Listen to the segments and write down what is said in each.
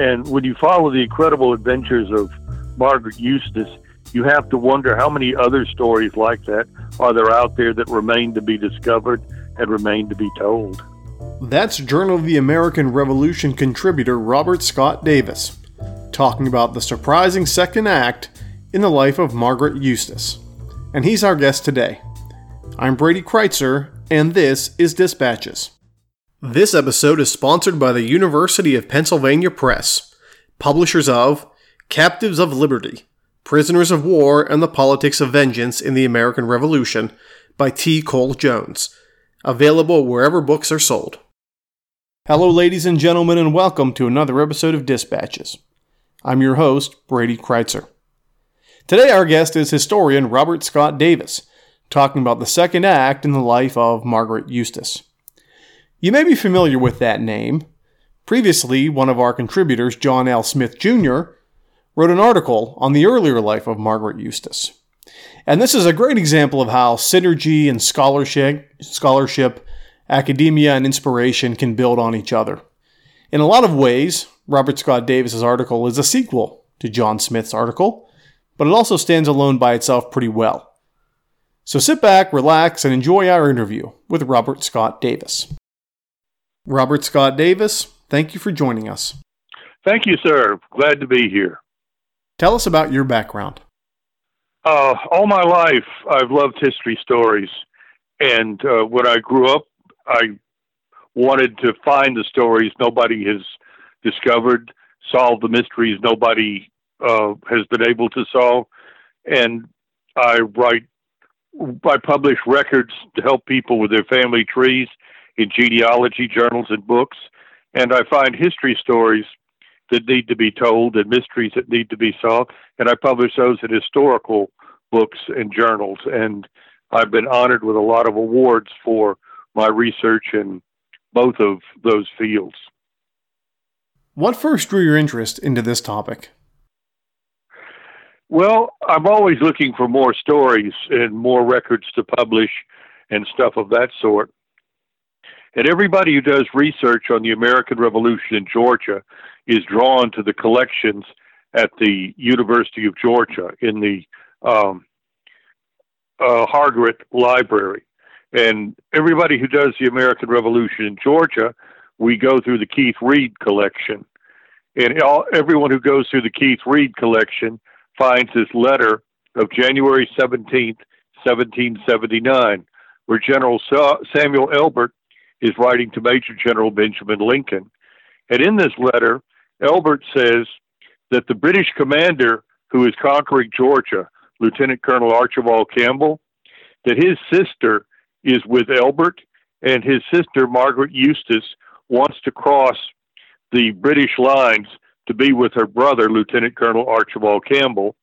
And when you follow the incredible adventures of Margaret Eustace, you have to wonder how many other stories like that are there out there that remain to be discovered and remain to be told. That's Journal of the American Revolution contributor Robert Scott Davis talking about the surprising second act in the life of Margaret Eustace. And he's our guest today. I'm Brady Crytzer, and this is Dispatches. This episode is sponsored by the University of Pennsylvania Press, publishers of Captives of Liberty Prisoners of War and the Politics of Vengeance in the American Revolution by T. Cole Jones, available wherever books are sold. Hello, ladies and gentlemen, and welcome to another episode of Dispatches. I'm your host, Brady Crytzer. Today, our guest is historian Robert Scott Davis, talking about the second act in the life of Margaret Eustace. You may be familiar with that name. Previously, one of our contributors, John L. Smith Jr., wrote an article on the earlier life of Margaret Eustace. And this is a great example of how synergy and scholarship, scholarship, academia, and inspiration can build on each other. In a lot of ways, Robert Scott Davis's article is a sequel to John Smith's article, but it also stands alone by itself pretty well. So sit back, relax, and enjoy our interview with Robert Scott Davis. Robert Scott Davis, thank you for joining us. Thank you, sir. Glad to be here. Tell us about your background. Uh, all my life, I've loved history stories. And uh, when I grew up, I wanted to find the stories nobody has discovered, solve the mysteries nobody uh, has been able to solve. And I write, I publish records to help people with their family trees in genealogy journals and books. And I find history stories that need to be told and mysteries that need to be solved. And I publish those in historical books and journals. And I've been honored with a lot of awards for my research in both of those fields. What first drew your interest into this topic? Well, I'm always looking for more stories and more records to publish and stuff of that sort. And everybody who does research on the American Revolution in Georgia is drawn to the collections at the University of Georgia in the um, uh, Library. And everybody who does the American Revolution in Georgia, we go through the Keith Read collection. And all, everyone who goes through the Keith Read collection finds this letter of January 17th, 1779, where General Samuel Elbert is writing to Major General Benjamin Lincoln. And in this letter, Elbert says that the British commander who is conquering Georgia, Lieutenant Colonel Archibald Campbell, that his sister is with Elbert, and his sister, Margaret Eustace, wants to cross the British lines to be with her brother, Lieutenant Colonel Archibald Campbell,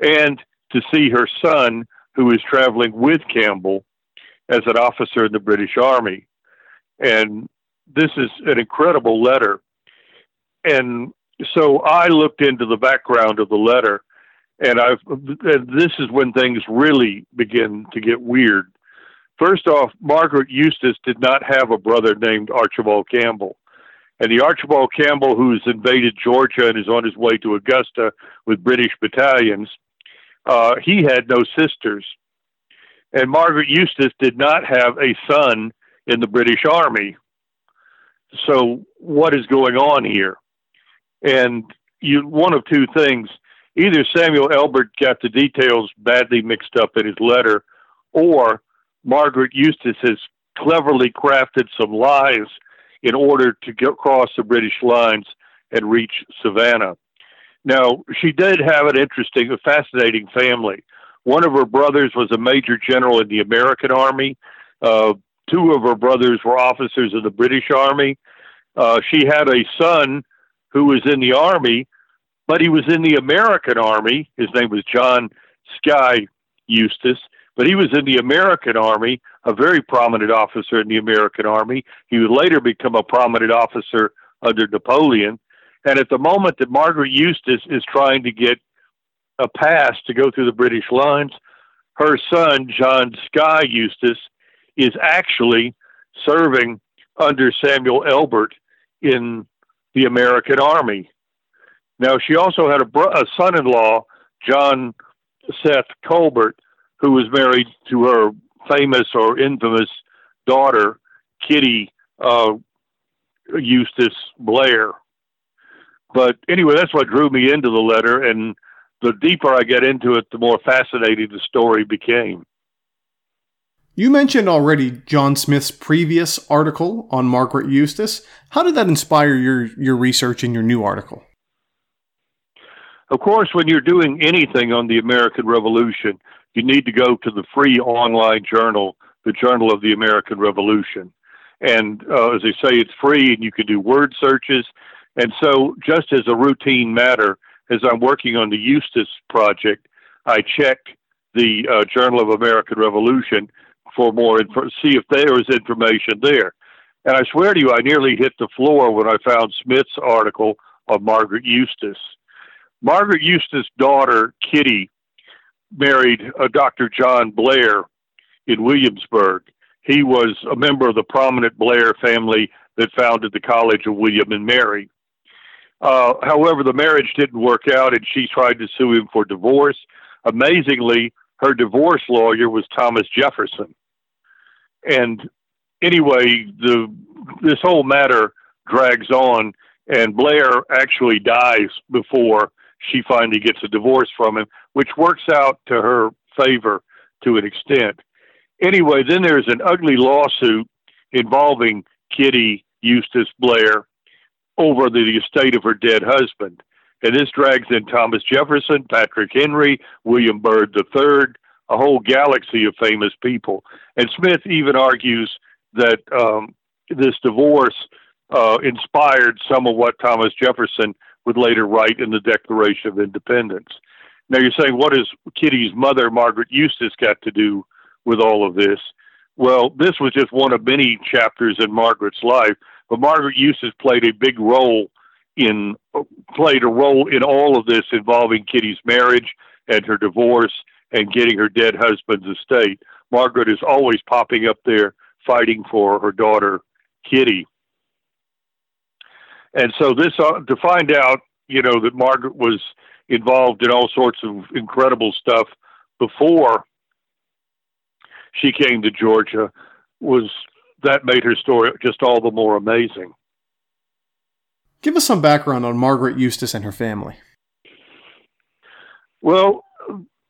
and to see her son, who is traveling with Campbell as an officer in the British Army. And this is an incredible letter. And so I looked into the background of the letter, and I've and this is when things really begin to get weird. First off, Margaret Eustace did not have a brother named Archibald Campbell. And the Archibald Campbell who's invaded Georgia and is on his way to Augusta with British battalions, uh, he had no sisters. And Margaret Eustace did not have a son in the British Army. So, what is going on here? And you, one of two things either Samuel Elbert got the details badly mixed up in his letter, or Margaret Eustace has cleverly crafted some lies in order to get across the British lines and reach Savannah. Now, she did have an interesting, a fascinating family. One of her brothers was a major general in the American Army. Uh, two of her brothers were officers of the British Army. Uh, she had a son who was in the Army, but he was in the American Army. His name was John Skey Eustace, but he was in the American Army, a very prominent officer in the American Army. He would later become a prominent officer under Napoleon. And at the moment that Margaret Eustace is trying to get a pass to go through the British lines, her son, John Skey Eustace, is actually serving under Samuel Elbert in the American Army. Now, she also had a, bro- a son in law, John Seth Colbert, who was married to her famous or infamous daughter, Kitty uh, Eustace Blair. But anyway, that's what drew me into the letter, and the deeper I get into it, the more fascinating the story became. You mentioned already John Smith's previous article on Margaret Eustace. How did that inspire your, your research in your new article? Of course, when you're doing anything on the American Revolution, you need to go to the free online journal, the Journal of the American Revolution. And uh, as they say, it's free and you can do word searches. And so, just as a routine matter, as I'm working on the Eustace project, I checked the uh, Journal of American Revolution for more info, see if there was information there. And I swear to you, I nearly hit the floor when I found Smith's article on Margaret Eustace. Margaret Eustace's daughter, Kitty, married a Dr. John Blair in Williamsburg. He was a member of the prominent Blair family that founded the College of William and Mary. Uh, however, the marriage didn't work out, and she tried to sue him for divorce. Amazingly, her divorce lawyer was Thomas Jefferson. And anyway, the this whole matter drags on, and Blair actually dies before she finally gets a divorce from him, which works out to her favor to an extent. Anyway, then there's an ugly lawsuit involving Kitty Eustace Blair over the estate of her dead husband. And this drags in Thomas Jefferson, Patrick Henry, William Byrd III, a whole galaxy of famous people. And Smith even argues that um, this divorce uh, inspired some of what Thomas Jefferson would later write in the Declaration of Independence. Now you're saying, what has Kitty's mother, Margaret Eustace, got to do with all of this? Well, this was just one of many chapters in Margaret's life, but Margaret Eustace played a big role in played a role in all of this involving Kitty's marriage and her divorce and getting her dead husband's estate. Margaret is always popping up there fighting for her daughter Kitty. And so this uh, to find out, you know, that Margaret was involved in all sorts of incredible stuff before she came to Georgia was that made her story just all the more amazing. Give us some background on Margaret Eustace and her family. Well,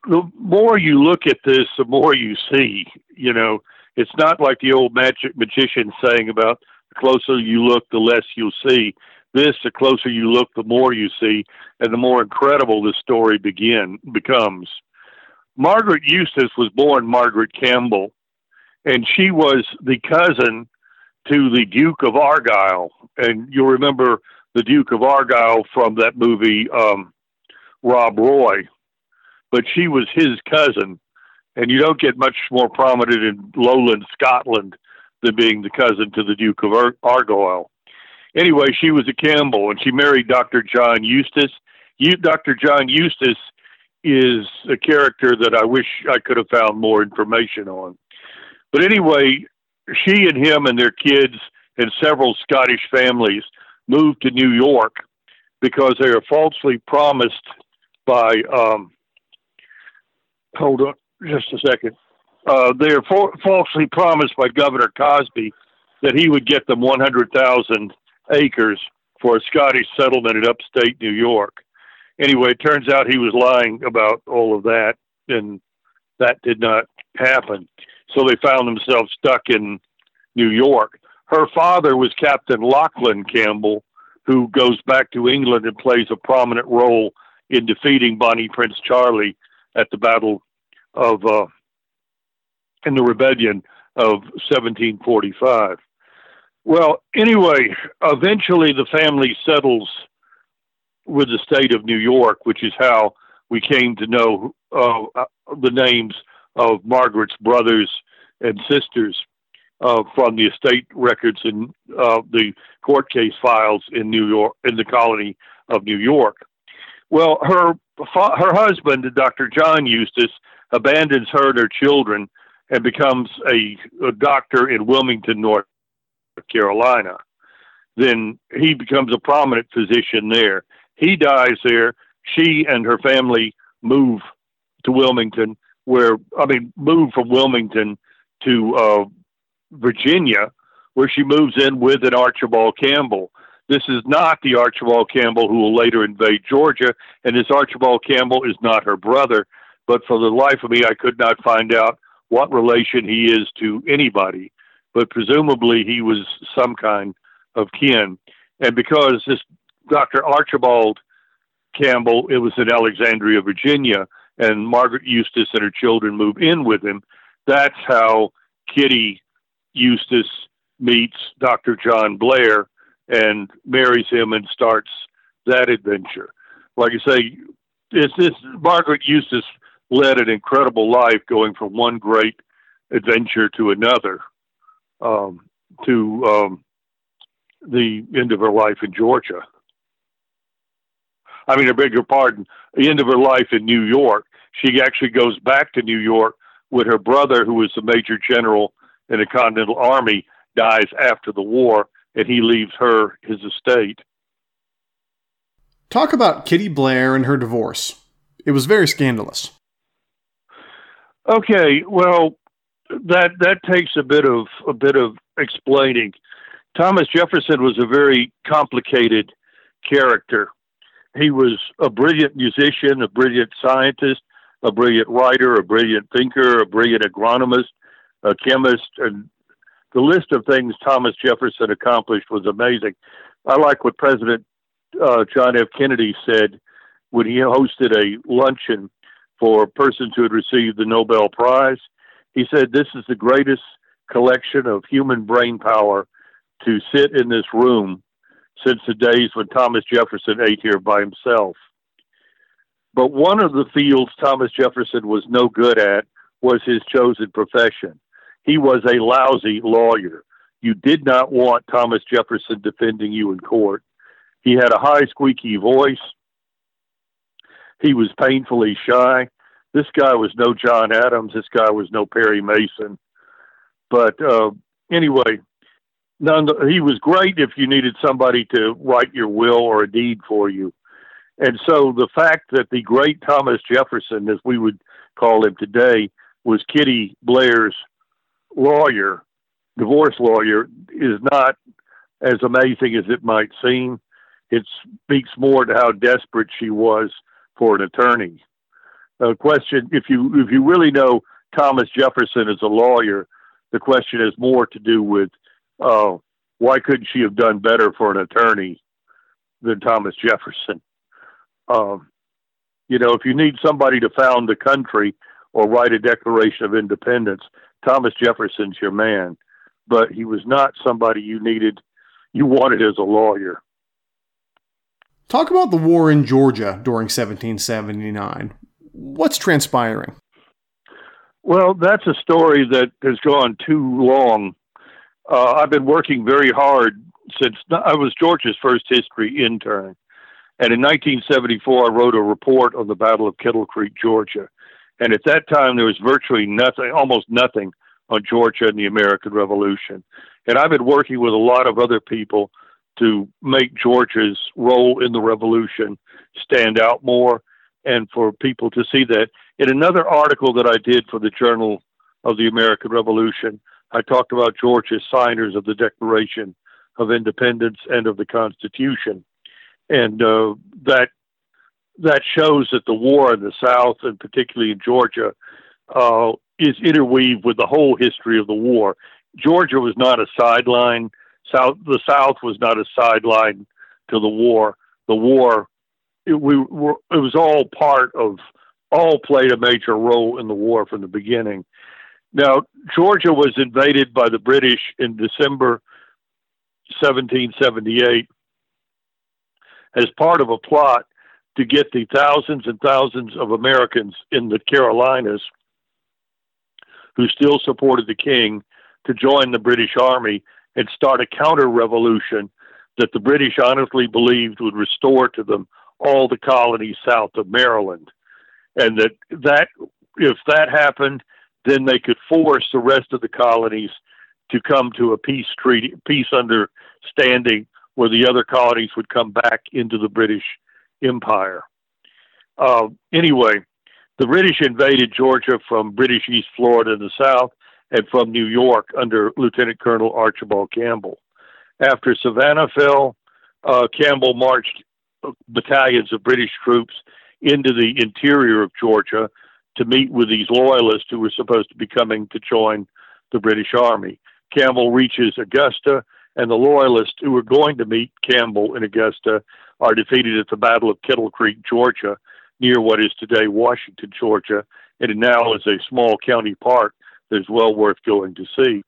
the more you look at this, the more you see. You know, it's not like the old magic magician saying about the closer you look, the less you'll see. This, the closer you look, the more you see, and the more incredible the story begin becomes. Margaret Eustace was born Margaret Campbell, and she was the cousin to the Duke of Argyle. And you'll remember the Duke of Argyle from that movie, um, Rob Roy. But she was his cousin, and you don't get much more prominent in lowland Scotland than being the cousin to the Duke of Ar- Argyle. Anyway, she was a Campbell, and she married Dr. John Eustace. You, Dr. John Eustace is a character that I wish I could have found more information on. But anyway, she and him and their kids and several Scottish families moved to New York because they were falsely promised by, um, hold on just a second. Uh, they were for- falsely promised by Governor Cosby that he would get them 100,000 acres for a Scottish settlement in upstate New York anyway, it turns out he was lying about all of that, and that did not happen. So they found themselves stuck in New York. Her father was Captain Lachlan Campbell, who goes back to England and plays a prominent role in defeating Bonnie Prince Charlie at the Battle of uh, in the Rebellion of 1745. Well, anyway, eventually the family settles with the state of New York, which is how we came to know uh, the names of Margaret's brothers and sisters uh, from the estate records and uh, the court case files in New York, in the colony of New York. Well, her her husband, Dr. John Eustace, abandons her and her children and becomes a, a doctor in Wilmington, North Carolina. Then he becomes a prominent physician there. He dies there. She and her family move to Wilmington, where I mean, move from Wilmington to uh, Virginia, where she moves in with an Archibald Campbell. This is not the Archibald Campbell who will later invade Georgia, and this Archibald Campbell is not her brother. But for the life of me, I could not find out what relation he is to anybody. But presumably, he was some kind of kin. And because this Dr. Archibald Campbell, it was in Alexandria, Virginia, and Margaret Eustace and her children move in with him. That's how Kitty Eustace meets Dr. John Blair and marries him and starts that adventure. Like I say, it's this Margaret Eustace led an incredible life, going from one great adventure to another, um, to um, the end of her life in Georgia. I mean, I beg your pardon, the end of her life in New York. She actually goes back to New York with her brother, who was a major general in the Continental Army, dies after the war, and he leaves her his estate. Talk about Kitty Blair and her divorce. It was very scandalous. Okay, well, that that takes a bit of a bit of explaining. Thomas Jefferson was a very complicated character. He was a brilliant musician, a brilliant scientist, a brilliant writer, a brilliant thinker, a brilliant agronomist, a chemist, and the list of things Thomas Jefferson accomplished was amazing. I like what President uh, John F. Kennedy said when he hosted a luncheon for persons who had received the Nobel Prize. He said, This is the greatest collection of human brain power to sit in this room since the days when Thomas Jefferson ate here by himself. But one of the fields Thomas Jefferson was no good at was his chosen profession. He was a lousy lawyer. You did not want Thomas Jefferson defending you in court. He had a high, squeaky voice. He was painfully shy. This guy was no John Adams. This guy was no Perry Mason. But uh, anyway, none, he was great if you needed somebody to write your will or a deed for you. And so the fact that the great Thomas Jefferson, as we would call him today, was Kitty Blair's lawyer, divorce lawyer, is not as amazing as it might seem. It speaks more to how desperate she was for an attorney. A question: If you if you really know Thomas Jefferson as a lawyer, the question is more to do with uh, why couldn't she have done better for an attorney than Thomas Jefferson? Um, you know, if you need somebody to found the country or write a Declaration of Independence, Thomas Jefferson's your man. But he was not somebody you needed, you wanted as a lawyer. Talk about the war in Georgia during 1779. What's transpiring? Well, that's a story that has gone too long. Uh, I've been working very hard since I was Georgia's first history intern. And in 1974, I wrote a report on the Battle of Kettle Creek, Georgia. And at that time, there was virtually nothing, almost nothing on Georgia and the American Revolution. And I've been working with a lot of other people to make Georgia's role in the revolution stand out more and for people to see that. In another article that I did for the Journal of the American Revolution, I talked about Georgia's signers of the Declaration of Independence and of the Constitution and uh, that that shows that the war in the South, and particularly in Georgia, uh, is interweaved with the whole history of the war. Georgia was not a sideline. South, the South was not a sideline to the war. The war, it, we were, it was all part of, all played a major role in the war from the beginning. Now, Georgia was invaded by the British in December 1778 as part of a plot to get the thousands and thousands of Americans in the Carolinas who still supported the king to join the British Army and start a counter revolution that the British honestly believed would restore to them all the colonies south of Maryland. And that, that if that happened, then they could force the rest of the colonies to come to a peace treaty, peace understanding where the other colonies would come back into the British Empire. Uh, anyway, the British invaded Georgia from British East Florida in the south and from New York under Lieutenant Colonel Archibald Campbell. After Savannah fell, uh, Campbell marched battalions of British troops into the interior of Georgia to meet with these loyalists who were supposed to be coming to join the British Army. Campbell reaches Augusta, and the loyalists who were going to meet Campbell in Augusta are defeated at the Battle of Kettle Creek, Georgia, near what is today Washington, Georgia, and it now is a small county park that is well worth going to see.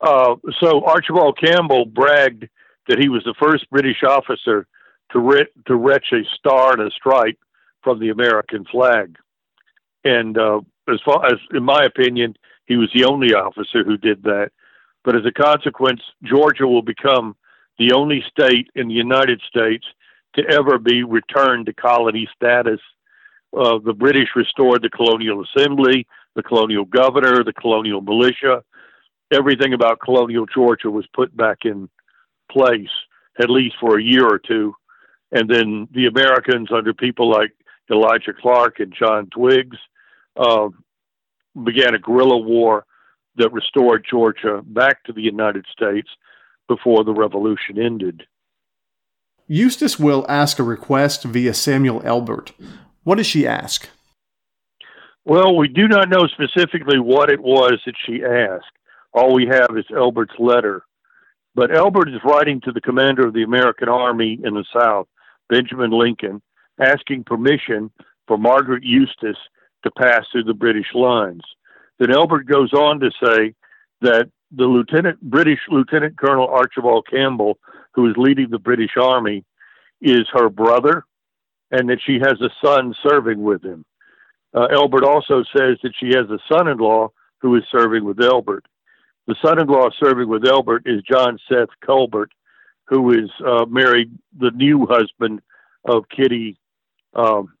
Uh, so Archibald Campbell bragged that he was the first British officer to, re- to retch a star and a stripe from the American flag. And uh, as far as, in my opinion, he was the only officer who did that. But as a consequence, Georgia will become the only state in the United States to ever be returned to colony status. Uh, the British restored the colonial assembly, the colonial governor, the colonial militia. Everything about colonial Georgia was put back in place, at least for a year or two. And then the Americans, under people like Elijah Clarke and John Twiggs, uh, began a guerrilla war that restored Georgia back to the United States before the revolution ended. Eustace will ask a request via Samuel Elbert. What does she ask? Well, we do not know specifically what it was that she asked. All we have is Elbert's letter. But Elbert is writing to the commander of the American Army in the South, Benjamin Lincoln, asking permission for Margaret Eustace to pass through the British lines. Then Elbert goes on to say that the lieutenant, British Lieutenant Colonel Archibald Campbell, who is leading the British Army, is her brother, and that she has a son serving with him. Uh, Elbert also says that she has a son-in-law who is serving with Elbert. The son-in-law serving with Elbert is John Seth Colbert, who is uh, married the new husband of Kitty um,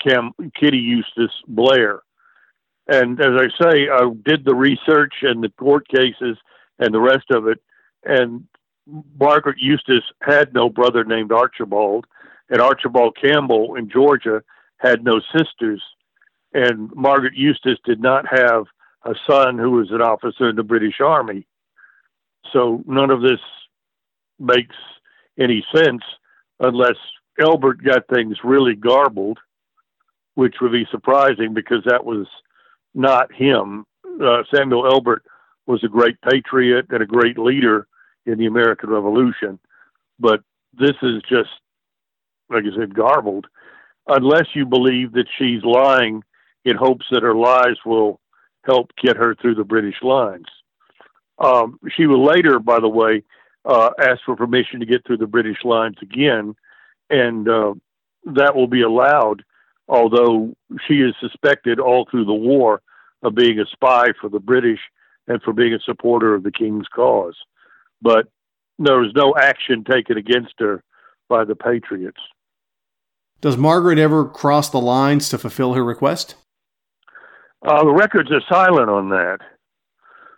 Cam, Kitty Eustace Blair. And as I say, I did the research and the court cases and the rest of it. And Margaret Eustace had no brother named Archibald, and Archibald Campbell in Georgia had no sisters. And Margaret Eustace did not have a son who was an officer in the British Army. So none of this makes any sense unless Elbert got things really garbled, which would be surprising because that was not him. Uh, Samuel Elbert was a great patriot and a great leader in the American Revolution, but this is just, like I said, garbled. Unless you believe that she's lying in hopes that her lies will help get her through the British lines. Um, she will later, by the way, uh, ask for permission to get through the British lines again, and uh, that will be allowed although she is suspected all through the war of being a spy for the British and for being a supporter of the king's cause. But there was no action taken against her by the Patriots. Does Margaret ever cross the lines to fulfill her request? Uh, the records are silent on that.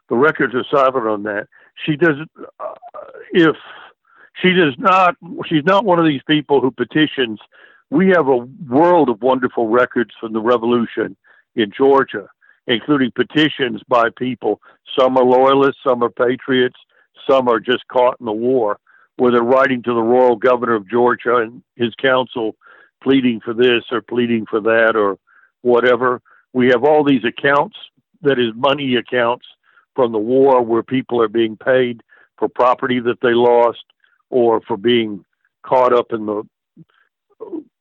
The records are silent on that. She does, uh, if she does not, she's not one of these people who petitions we have a world of wonderful records from the revolution in Georgia, including petitions by people. Some are loyalists, some are patriots, some are just caught in the war, where they're writing to the royal governor of Georgia and his council pleading for this or pleading for that or whatever. We have all these accounts, that is, money accounts from the war where people are being paid for property that they lost or for being caught up in the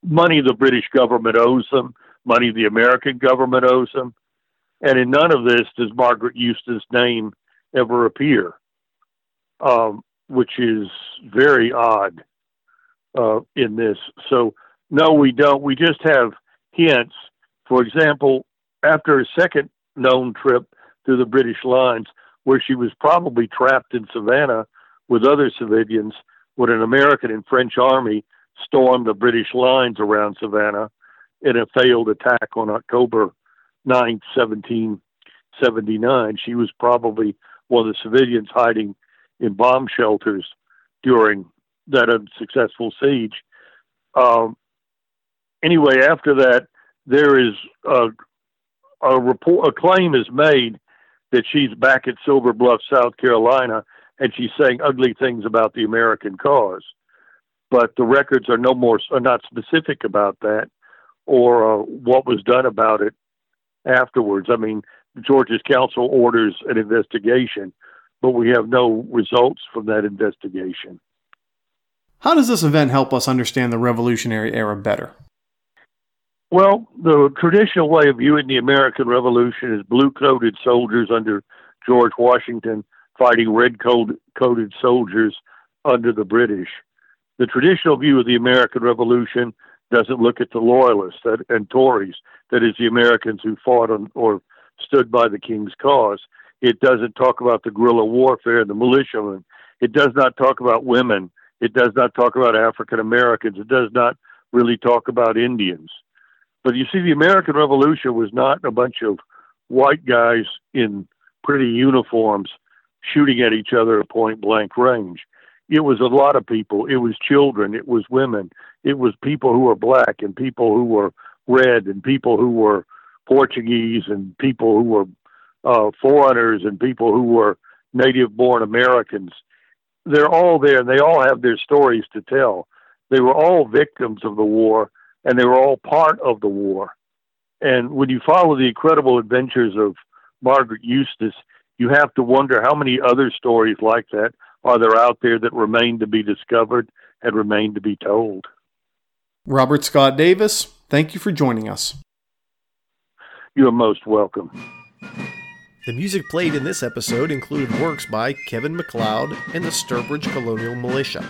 money the British government owes them, money the American government owes them. And in none of this does Margaret Eustace' name ever appear, um, which is very odd. uh, in this. So, no, we don't. We just have hints. For example, after a second known trip through the British lines, where she was probably trapped in Savannah with other civilians, when an American and French army stormed the British lines around Savannah in a failed attack on October 9, 1779. She was probably one of the civilians hiding in bomb shelters during that unsuccessful siege. Um, anyway, after that, there is a, a report, a claim is made that she's back at Silver Bluff, South Carolina, and she's saying ugly things about the American cause. But the records are no more are not specific about that or uh, what was done about it afterwards. I mean, Georgia's council orders an investigation, but we have no results from that investigation. How does this event help us understand the Revolutionary Era better? Well, the traditional way of viewing the American Revolution is blue coated soldiers under George Washington fighting red coated soldiers under the British. The traditional view of the American Revolution doesn't look at the loyalists and Tories, that is, the Americans who fought on, or stood by the king's cause. It doesn't talk about the guerrilla warfare and the militiamen. It does not talk about women. It does not talk about African Americans. It does not really talk about Indians. But you see, the American Revolution was not a bunch of white guys in pretty uniforms shooting at each other at point blank range. It was a lot of people. It was children. It was women. It was people who were black and people who were red and people who were Portuguese and people who were uh, foreigners and people who were native born Americans. They're all there and they all have their stories to tell. They were all victims of the war and they were all part of the war. And when you follow the incredible adventures of Margaret Eustace, you have to wonder how many other stories like that are there out there that remain to be discovered and remain to be told. Robert Scott Davis, thank you for joining us. You are most welcome. The music played in this episode included works by Kevin MacLeod and the Sturbridge Colonial Militia.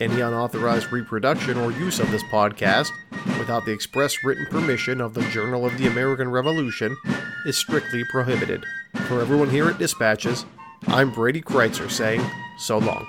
Any unauthorized reproduction or use of this podcast, without the express written permission of the Journal of the American Revolution, is strictly prohibited. For everyone here at Dispatches, I'm Brady Crytzer saying so long.